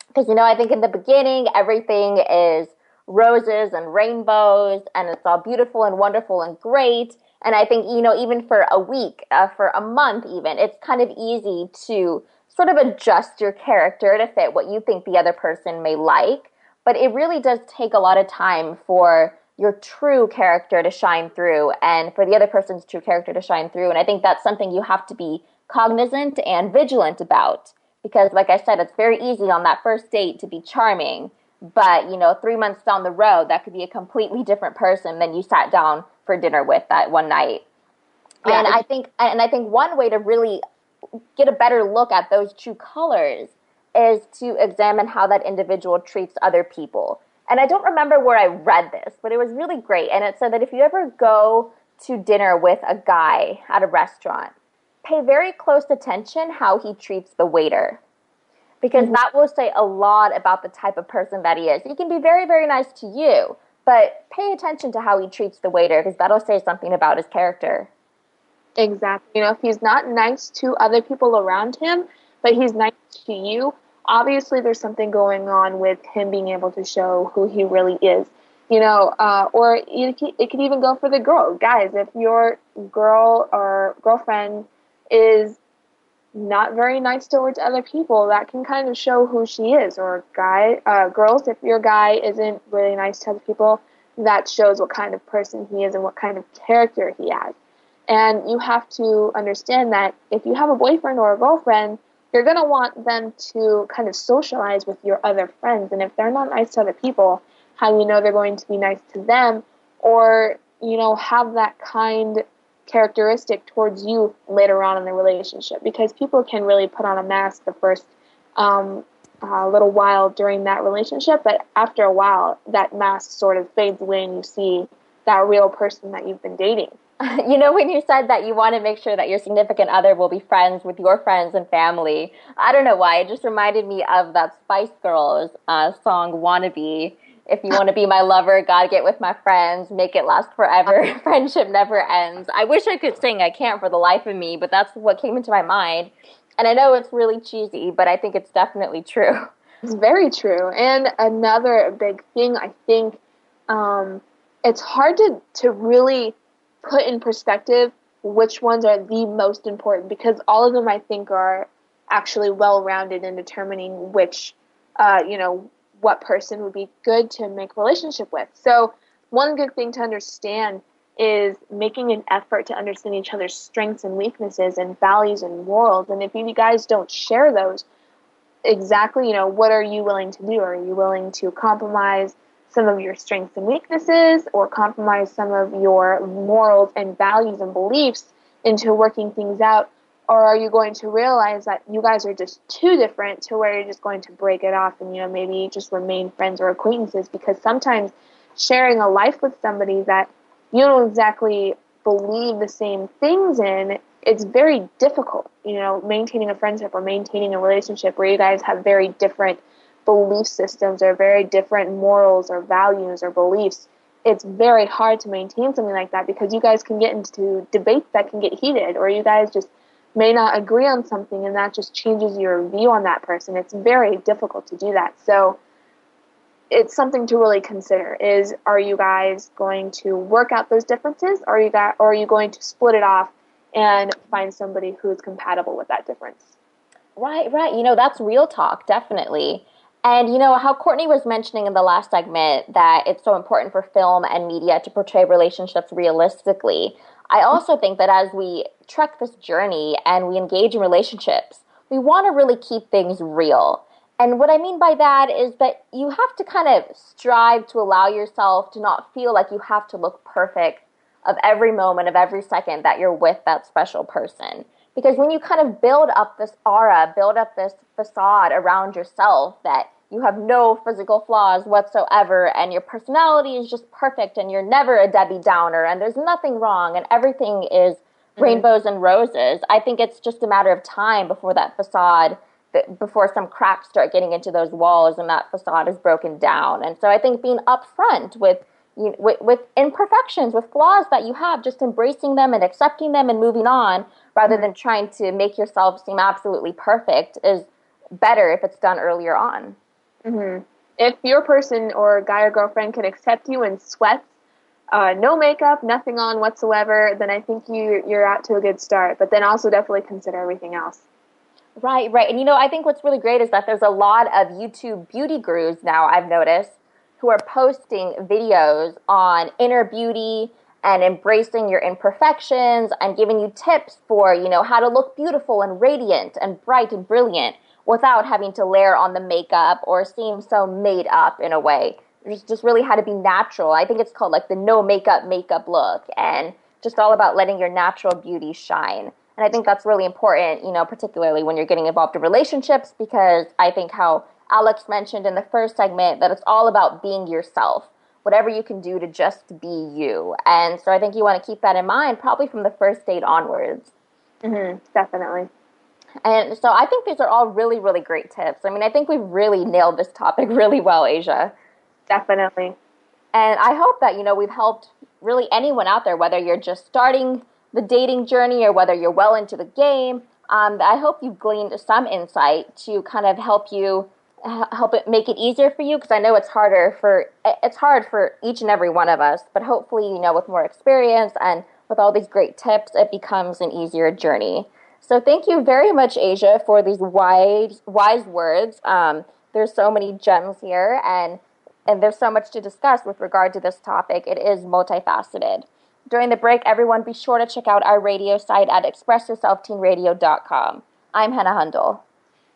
Because, you know, I think in the beginning, everything is roses and rainbows and it's all beautiful and wonderful and great. And I think, you know, even for a week, uh, for a month even, it's kind of easy to sort of adjust your character to fit what you think the other person may like. But it really does take a lot of time for your true character to shine through and for the other person's true character to shine through. And I think that's something you have to be cognizant and vigilant about. Because, like I said, it's very easy on that first date to be charming but, you know, three months down the road, that could be a completely different person than you sat down for dinner with that one night. Yeah. And I think, and I think one way to really get a better look at those true colors is to examine how that individual treats other people. And I don't remember where I read this, but it was really great. And it said that if you ever go to dinner with a guy at a restaurant, pay very close attention how he treats the waiter. Because mm-hmm. that will say a lot about the type of person that he is. He can be very, very nice to you, but pay attention to how he treats the waiter because that'll say something about his character. Exactly. You know, if he's not nice to other people around him, but he's nice to you, obviously there's something going on with him being able to show who he really is. You know, uh, or it it could even go for the girl. Guys, if your girl or girlfriend is not very nice towards other people, that can kind of show who she is. Or guy, uh, girls, if your guy isn't really nice to other people, that shows what kind of person he is and what kind of character he has. And you have to understand that if you have a boyfriend or a girlfriend, you're going to want them to kind of socialize with your other friends. And if they're not nice to other people, how you know they're going to be nice to them or, you know, have that kind characteristic towards you later on in the relationship. Because people can really put on a mask the first um, uh, little while during that relationship, but after a while, that mask sort of fades away and you see that real person that you've been dating. you know, when you said that you want to make sure that your significant other will be friends with your friends and family, I don't know why. It just reminded me of that Spice Girls uh, song, Wannabe. If you want to be my lover, gotta get with my friends, make it last forever. Friendship never ends. I wish I could sing. I can't for the life of me, but that's what came into my mind. And I know it's really cheesy, but I think it's definitely true. It's very true. And another big thing, I think, um, it's hard to, to really put in perspective which ones are the most important because all of them I think are actually well rounded in determining which uh, you know what person would be good to make a relationship with. So one good thing to understand is making an effort to understand each other's strengths and weaknesses and values and morals. And if you guys don't share those, exactly, you know, what are you willing to do? Are you willing to compromise? Some of your strengths and weaknesses or compromise some of your morals and values and beliefs into working things out? Or are you going to realize that you guys are just too different to where you're just going to break it off and, you know, maybe just remain friends or acquaintances? Because sometimes sharing a life with somebody that you don't exactly believe the same things in, it's very difficult, you know, maintaining a friendship or maintaining a relationship where you guys have very different belief systems or very different morals or values or beliefs, it's very hard to maintain something like that because you guys can get into debates that can get heated or you guys just may not agree on something and that just changes your view on that person. It's very difficult to do that. So it's something to really consider is are you guys going to work out those differences or are you got, or are you going to split it off and find somebody who is compatible with that difference? Right, right. You know, that's real talk, definitely. And you know how Courtney was mentioning in the last segment that it's so important for film and media to portray relationships realistically. I also think that as we trek this journey and we engage in relationships, we want to really keep things real. And what I mean by that is that you have to kind of strive to allow yourself to not feel like you have to look perfect of every moment of every second that you're with that special person. Because when you kind of build up this aura, build up this facade around yourself that you have no physical flaws whatsoever and your personality is just perfect and you're never a Debbie Downer and there's nothing wrong and everything is mm-hmm. rainbows and roses. I think it's just a matter of time before that facade before some cracks start getting into those walls and that facade is broken down. And so I think being upfront with you with, with imperfections, with flaws that you have, just embracing them and accepting them and moving on rather than trying to make yourself seem absolutely perfect is better if it's done earlier on. Mm-hmm. If your person or guy or girlfriend can accept you in sweats, uh, no makeup, nothing on whatsoever, then I think you you're out to a good start. But then also definitely consider everything else. Right, right. And you know, I think what's really great is that there's a lot of YouTube beauty gurus now, I've noticed, who are posting videos on inner beauty and embracing your imperfections and giving you tips for, you know, how to look beautiful and radiant and bright and brilliant without having to layer on the makeup or seem so made up in a way. It's just really how to be natural. I think it's called like the no makeup makeup look and just all about letting your natural beauty shine. And I think that's really important, you know, particularly when you're getting involved in relationships because I think how Alex mentioned in the first segment that it's all about being yourself. Whatever you can do to just be you. And so I think you want to keep that in mind, probably from the first date onwards. Mm-hmm, definitely. And so I think these are all really, really great tips. I mean, I think we've really nailed this topic really well, Asia. Definitely. And I hope that, you know, we've helped really anyone out there, whether you're just starting the dating journey or whether you're well into the game. Um, I hope you've gleaned some insight to kind of help you help it make it easier for you because I know it's harder for it's hard for each and every one of us. But hopefully, you know, with more experience and with all these great tips, it becomes an easier journey. So thank you very much, Asia, for these wise wise words. Um, there's so many gems here, and and there's so much to discuss with regard to this topic. It is multifaceted. During the break, everyone be sure to check out our radio site at expressyourselfteenradio.com. I'm Hannah Hundle.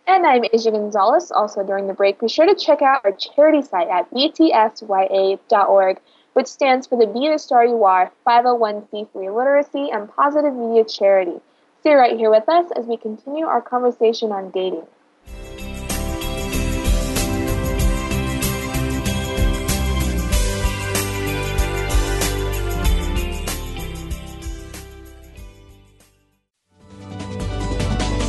And I'm Asia Gonzalez. Also, during the break, be sure to check out our charity site at btsya.org, which stands for the Be the Star You Are 501c3 Literacy and Positive Media Charity. Stay right here with us as we continue our conversation on dating.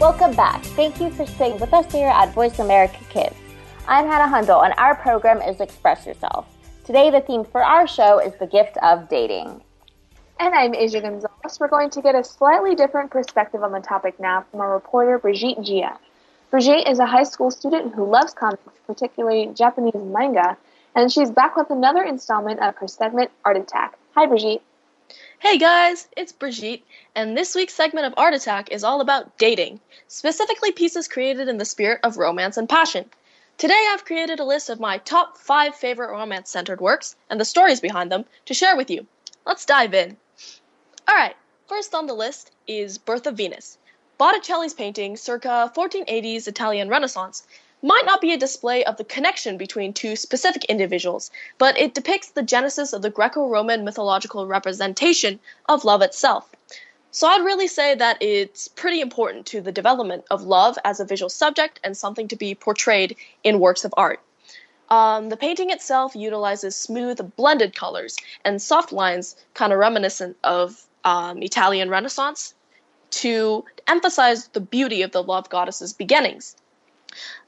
Welcome back. Thank you for staying with us here at Voice America Kids. I'm Hannah Hundle, and our program is Express Yourself. Today, the theme for our show is the gift of dating. And I'm Asia Gonzalez. We're going to get a slightly different perspective on the topic now from our reporter Brigitte Gia. Brigitte is a high school student who loves comics, particularly Japanese manga, and she's back with another installment of her segment Art Attack. Hi, Brigitte. Hey guys, it's Brigitte, and this week's segment of Art Attack is all about dating, specifically pieces created in the spirit of romance and passion. Today I've created a list of my top 5 favorite romance centered works and the stories behind them to share with you. Let's dive in. Alright, first on the list is Birth of Venus. Botticelli's painting, circa 1480s Italian Renaissance, might not be a display of the connection between two specific individuals, but it depicts the genesis of the Greco Roman mythological representation of love itself. So I'd really say that it's pretty important to the development of love as a visual subject and something to be portrayed in works of art. Um, the painting itself utilizes smooth, blended colors and soft lines, kind of reminiscent of um, Italian Renaissance, to emphasize the beauty of the love goddess's beginnings.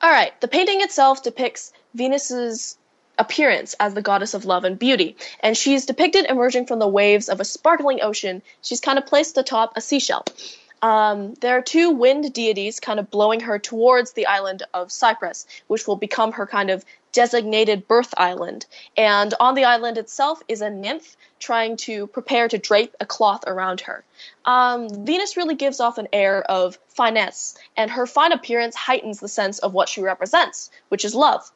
All right, the painting itself depicts Venus's appearance as the goddess of love and beauty, and she's depicted emerging from the waves of a sparkling ocean. She's kind of placed atop a seashell. Um, there are two wind deities kind of blowing her towards the island of Cyprus, which will become her kind of designated birth island. And on the island itself is a nymph trying to prepare to drape a cloth around her. Um, Venus really gives off an air of finesse, and her fine appearance heightens the sense of what she represents, which is love.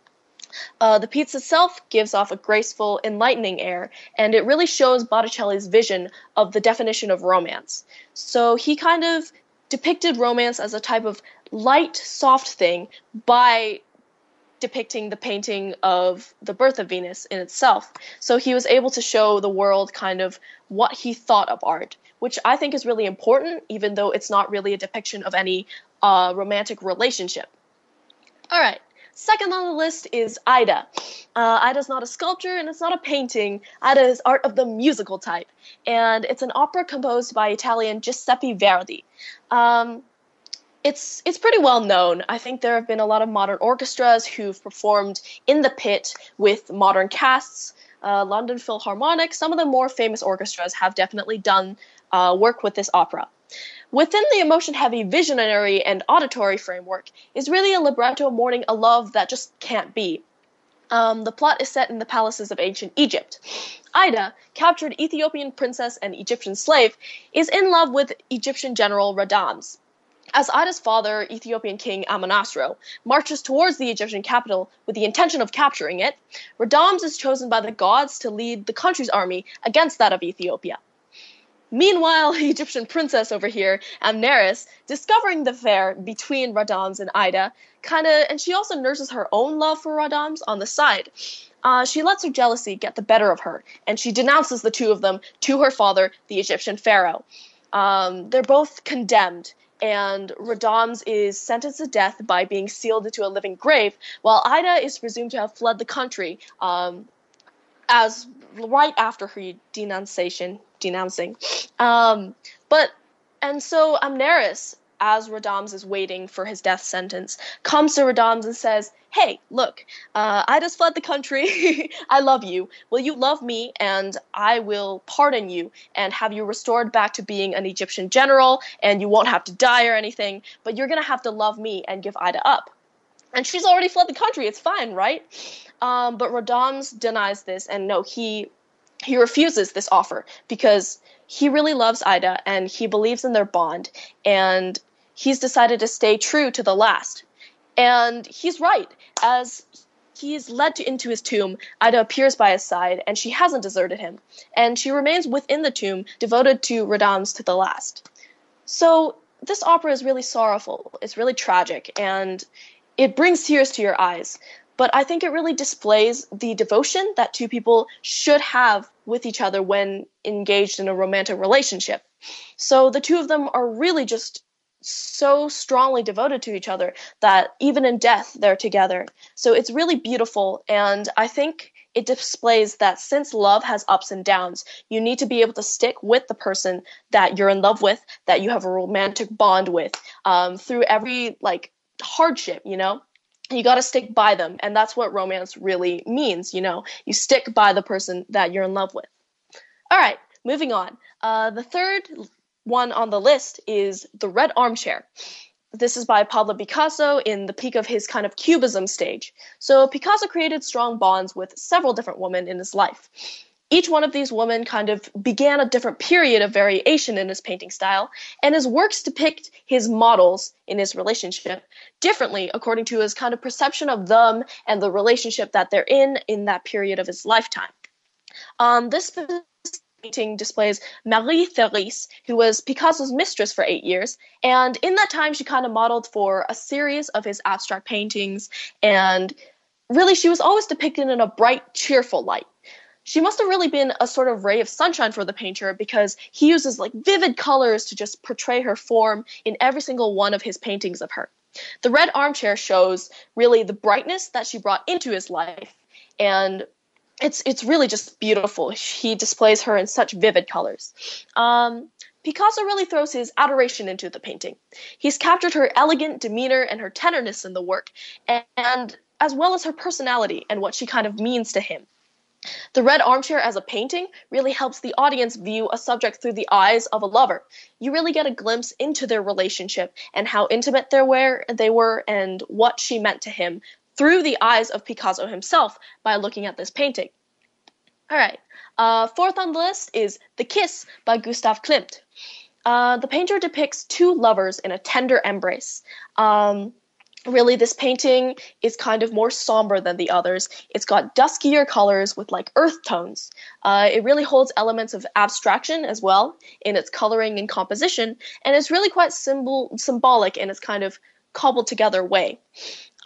Uh, the piece itself gives off a graceful, enlightening air, and it really shows Botticelli's vision of the definition of romance. So he kind of depicted romance as a type of light, soft thing by depicting the painting of the birth of Venus in itself. So he was able to show the world kind of what he thought of art, which I think is really important, even though it's not really a depiction of any uh, romantic relationship. All right. Second on the list is Aida. Uh, Aida's not a sculpture and it's not a painting. Aida is art of the musical type, and it's an opera composed by Italian Giuseppe Verdi. Um, it's it's pretty well known. I think there have been a lot of modern orchestras who've performed in the pit with modern casts. Uh, London Philharmonic, some of the more famous orchestras have definitely done uh, work with this opera. Within the emotion heavy visionary and auditory framework is really a libretto mourning a love that just can't be. Um, the plot is set in the palaces of ancient Egypt. Aida, captured Ethiopian princess and Egyptian slave, is in love with Egyptian general Radames. As Aida's father, Ethiopian king Amonasro, marches towards the Egyptian capital with the intention of capturing it, Radames is chosen by the gods to lead the country's army against that of Ethiopia. Meanwhile, the Egyptian princess over here, Amneris, discovering the affair between Radames and Aida, kind of, and she also nurses her own love for Radames on the side. Uh, she lets her jealousy get the better of her, and she denounces the two of them to her father, the Egyptian pharaoh. Um, they're both condemned, and Radames is sentenced to death by being sealed into a living grave, while Aida is presumed to have fled the country um, as right after her denunciation, denouncing. Um, but and so Amneris, as Radames is waiting for his death sentence, comes to Radames and says, "Hey, look, uh, I just fled the country. I love you. Will you love me, and I will pardon you and have you restored back to being an Egyptian general, and you won't have to die or anything. But you're gonna have to love me and give Aida up." And she's already fled the country. It's fine, right? Um, but Radames denies this, and no, he he refuses this offer because he really loves Aida and he believes in their bond, and he's decided to stay true to the last. And he's right. As he is led to, into his tomb, Aida appears by his side, and she hasn't deserted him, and she remains within the tomb, devoted to Radames to the last. So this opera is really sorrowful. It's really tragic, and it brings tears to your eyes but I think it really displays the devotion that two people should have with each other when engaged in a romantic relationship. So the two of them are really just so strongly devoted to each other that even in death they're together. So it's really beautiful and I think it displays that since love has ups and downs, you need to be able to stick with the person that you're in love with, that you have a romantic bond with, um, through every like hardship, you know? You got to stick by them. And that's what romance really means you know? You stick by the person that you're in love with. All right moving on. Uh, the third one on the list is the red armchair. This is by pablo picasso in the peak of his kind of cubism stage. So picasso created strong bonds with several different women in his life each one of these women kind of began a different period of variation in his painting style, and his works depict his models in his relationship differently according to his kind of perception of them and the relationship that they're in in that period of his lifetime. Um, this painting displays Marie Therese, who was Picasso's mistress for eight years, and in that time she kind of modeled for a series of his abstract paintings, and really she was always depicted in a bright, cheerful light she must have really been a sort of ray of sunshine for the painter because he uses like vivid colors to just portray her form in every single one of his paintings of her. The red armchair shows really the brightness that she brought into his life and it's it's really just beautiful. He displays her in such vivid colors. Um, Picasso really throws his adoration into the painting. He's captured her elegant demeanor and her tenderness in the work, and, and as well as her personality and what she kind of means to him. The red armchair as a painting really helps the audience view a subject through the eyes of a lover. You really get a glimpse into their relationship and how intimate they were, they were and what she meant to him through the eyes of Picasso himself by looking at this painting. All right. Uh, fourth on the list is The Kiss by Gustav Klimt. Uh, the painter depicts two lovers in a tender embrace. Um, really this painting is kind of more somber than the others. It's got duskier colors with like earth tones. Uh, it really holds elements of abstraction as well in its coloring and composition and it's really quite symbol symbolic in its kind of cobbled together way.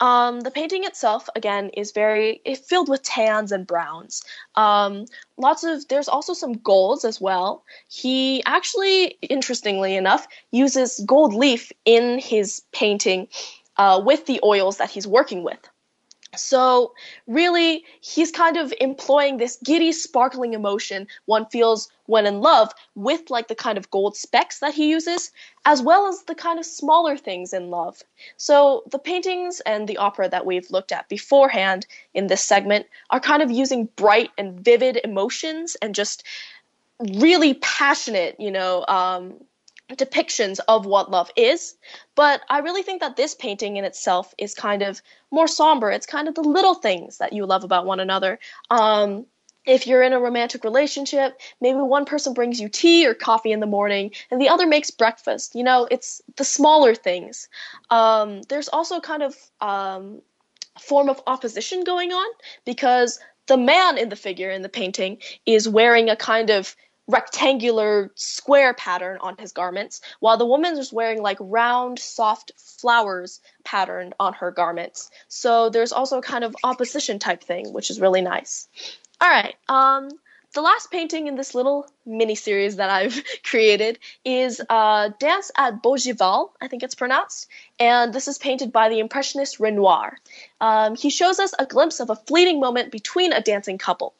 Um, the painting itself again is very filled with tans and browns. Um, lots of there's also some golds as well. He actually interestingly enough uses gold leaf in his painting uh, with the oils that he's working with. So, really, he's kind of employing this giddy, sparkling emotion one feels when in love with like the kind of gold specks that he uses, as well as the kind of smaller things in love. So, the paintings and the opera that we've looked at beforehand in this segment are kind of using bright and vivid emotions and just really passionate, you know, um, depictions of what love is, but I really think that this painting in itself is kind of more somber. It's kind of the little things that you love about one another. Um, if you're in a romantic relationship, maybe one person brings you tea or coffee in the morning and the other makes breakfast. You know, it's the smaller things. Um, there's also kind of um, a form of opposition going on because the man in the figure in the painting is wearing a kind of rectangular square pattern on his garments, while the woman is wearing like round, soft flowers patterned on her garments. So there's also a kind of opposition type thing, which is really nice. All right. Um, the last painting in this little mini series that I've created is uh, Dance at Bougival, I think it's pronounced, and this is painted by the Impressionist Renoir. Um, he shows us a glimpse of a fleeting moment between a dancing couple.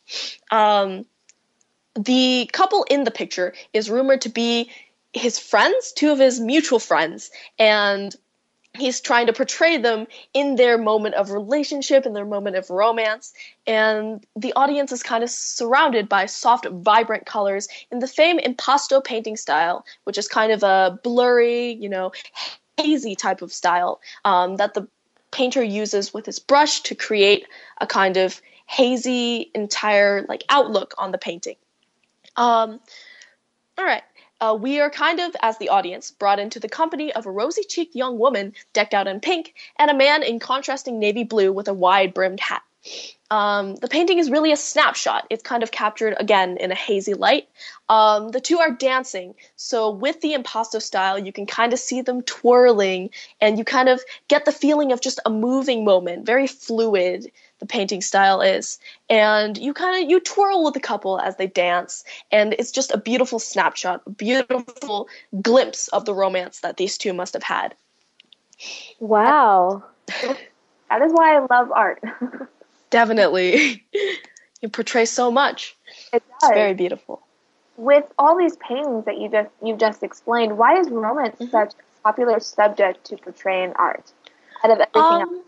Um, the couple in the picture is rumored to be his friends, two of his mutual friends, and he's trying to portray them in their moment of relationship in their moment of romance and the audience is kind of surrounded by soft vibrant colors in the famed impasto painting style which is kind of a blurry you know hazy type of style um, that the painter uses with his brush to create a kind of hazy entire like outlook on the painting um, all right uh, we are kind of, as the audience, brought into the company of a rosy cheeked young woman decked out in pink and a man in contrasting navy blue with a wide brimmed hat. Um, the painting is really a snapshot. It's kind of captured again in a hazy light. Um, the two are dancing, so with the impasto style, you can kind of see them twirling, and you kind of get the feeling of just a moving moment, very fluid the painting style is. And you kind of you twirl with the couple as they dance and it's just a beautiful snapshot a beautiful glimpse of the romance that these two must have had. Wow. That is why i love art. Definitely. You portray so much. It does. it's very beautiful. With all these paintings that you just you've just explained why is romance mm-hmm. such a popular subject to portray in art out of everything um, else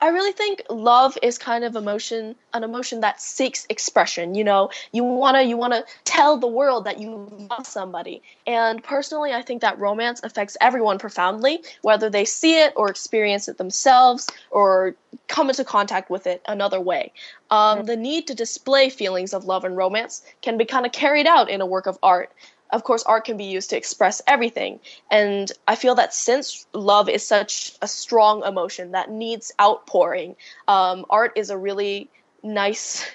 I really think love is kind of emotion, an emotion that seeks expression. You know, you wanna you wanna tell the world that you love somebody. And personally, I think that romance affects everyone profoundly, whether they see it or experience it themselves or come into contact with it another way. Um, the need to display feelings of love and romance can be kind of carried out in a work of art of course, art can be used to express everything. And I feel that since love is such a strong emotion that needs outpouring, um, art is a really nice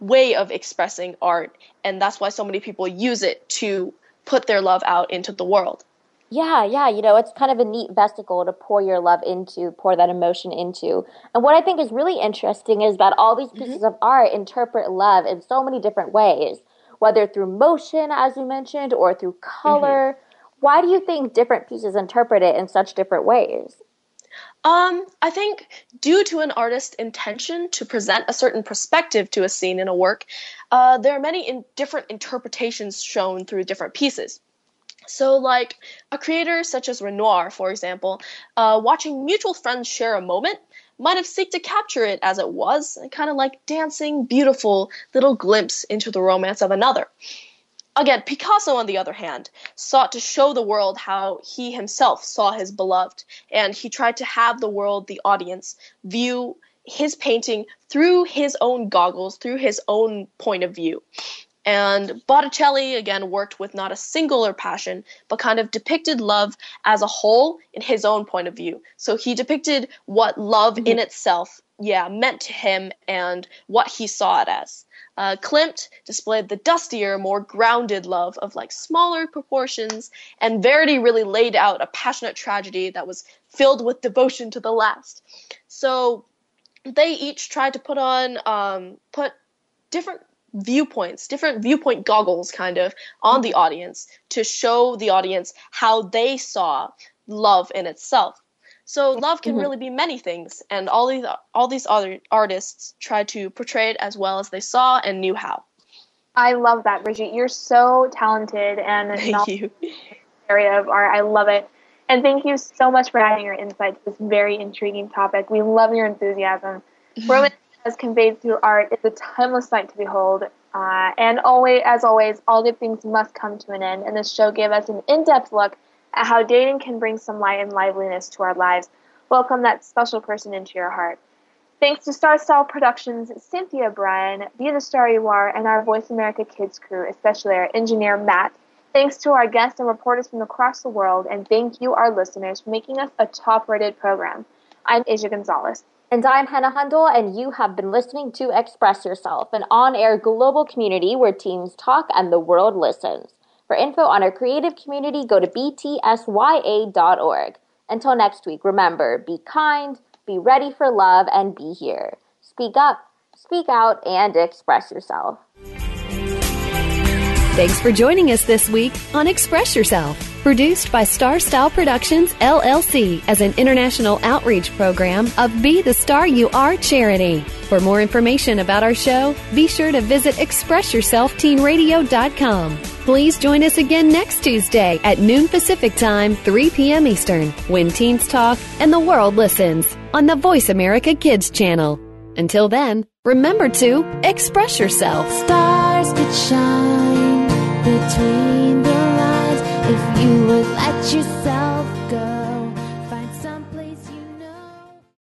way of expressing art. And that's why so many people use it to put their love out into the world. Yeah, yeah, you know, it's kind of a neat vesicle to pour your love into, pour that emotion into. And what I think is really interesting is that all these pieces mm-hmm. of art interpret love in so many different ways whether through motion, as you mentioned, or through color. Mm-hmm. Why do you think different pieces interpret it in such different ways? Um, I think due to an artist's intention to present a certain perspective to a scene in a work, uh, there are many in different interpretations shown through different pieces. So, like a creator such as Renoir, for example, uh, watching mutual friends share a moment might have sought to capture it as it was, kind of like dancing, beautiful little glimpse into the romance of another. Again, Picasso, on the other hand, sought to show the world how he himself saw his beloved, and he tried to have the world, the audience, view his painting through his own goggles, through his own point of view. And Botticelli, again, worked with not a singular passion, but kind of depicted love as a whole in his own point of view. So he depicted what love mm-hmm. in itself, yeah, meant to him and what he saw it as. Uh, Klimt displayed the dustier, more grounded love of like smaller proportions, and Verdi really laid out a passionate tragedy that was filled with devotion to the last. So they each tried to put on um, put different viewpoints, different viewpoint goggles kind of on the audience to show the audience how they saw love in itself. So love can mm-hmm. really be many things, and all these all these other artists tried to portray it as well as they saw and knew how. I love that, Brigitte. You're so talented and thank you. Area of art, I love it. And thank you so much for adding your insights to this very intriguing topic. We love your enthusiasm. We're as conveyed through art is a timeless sight to behold. Uh, and always, as always, all good things must come to an end. And this show gave us an in-depth look at how dating can bring some light and liveliness to our lives. Welcome that special person into your heart. Thanks to Star Style Productions, Cynthia Brian, Be the Star You Are, and our Voice America Kids crew, especially our engineer Matt. Thanks to our guests and reporters from across the world, and thank you, our listeners, for making us a top rated program. I'm Asia Gonzalez. And I'm Hannah Hundle, and you have been listening to Express Yourself, an on air global community where teens talk and the world listens. For info on our creative community, go to btsya.org. Until next week, remember be kind, be ready for love, and be here. Speak up, speak out, and express yourself. Thanks for joining us this week on Express Yourself, produced by Star Style Productions LLC as an international outreach program of Be the Star You Are charity. For more information about our show, be sure to visit ExpressYourselfTeenRadio.com. Please join us again next Tuesday at noon Pacific Time, 3 p.m. Eastern, when teens talk and the world listens on the Voice America Kids channel. Until then, remember to express yourself. Stars could shine between if you would let yourself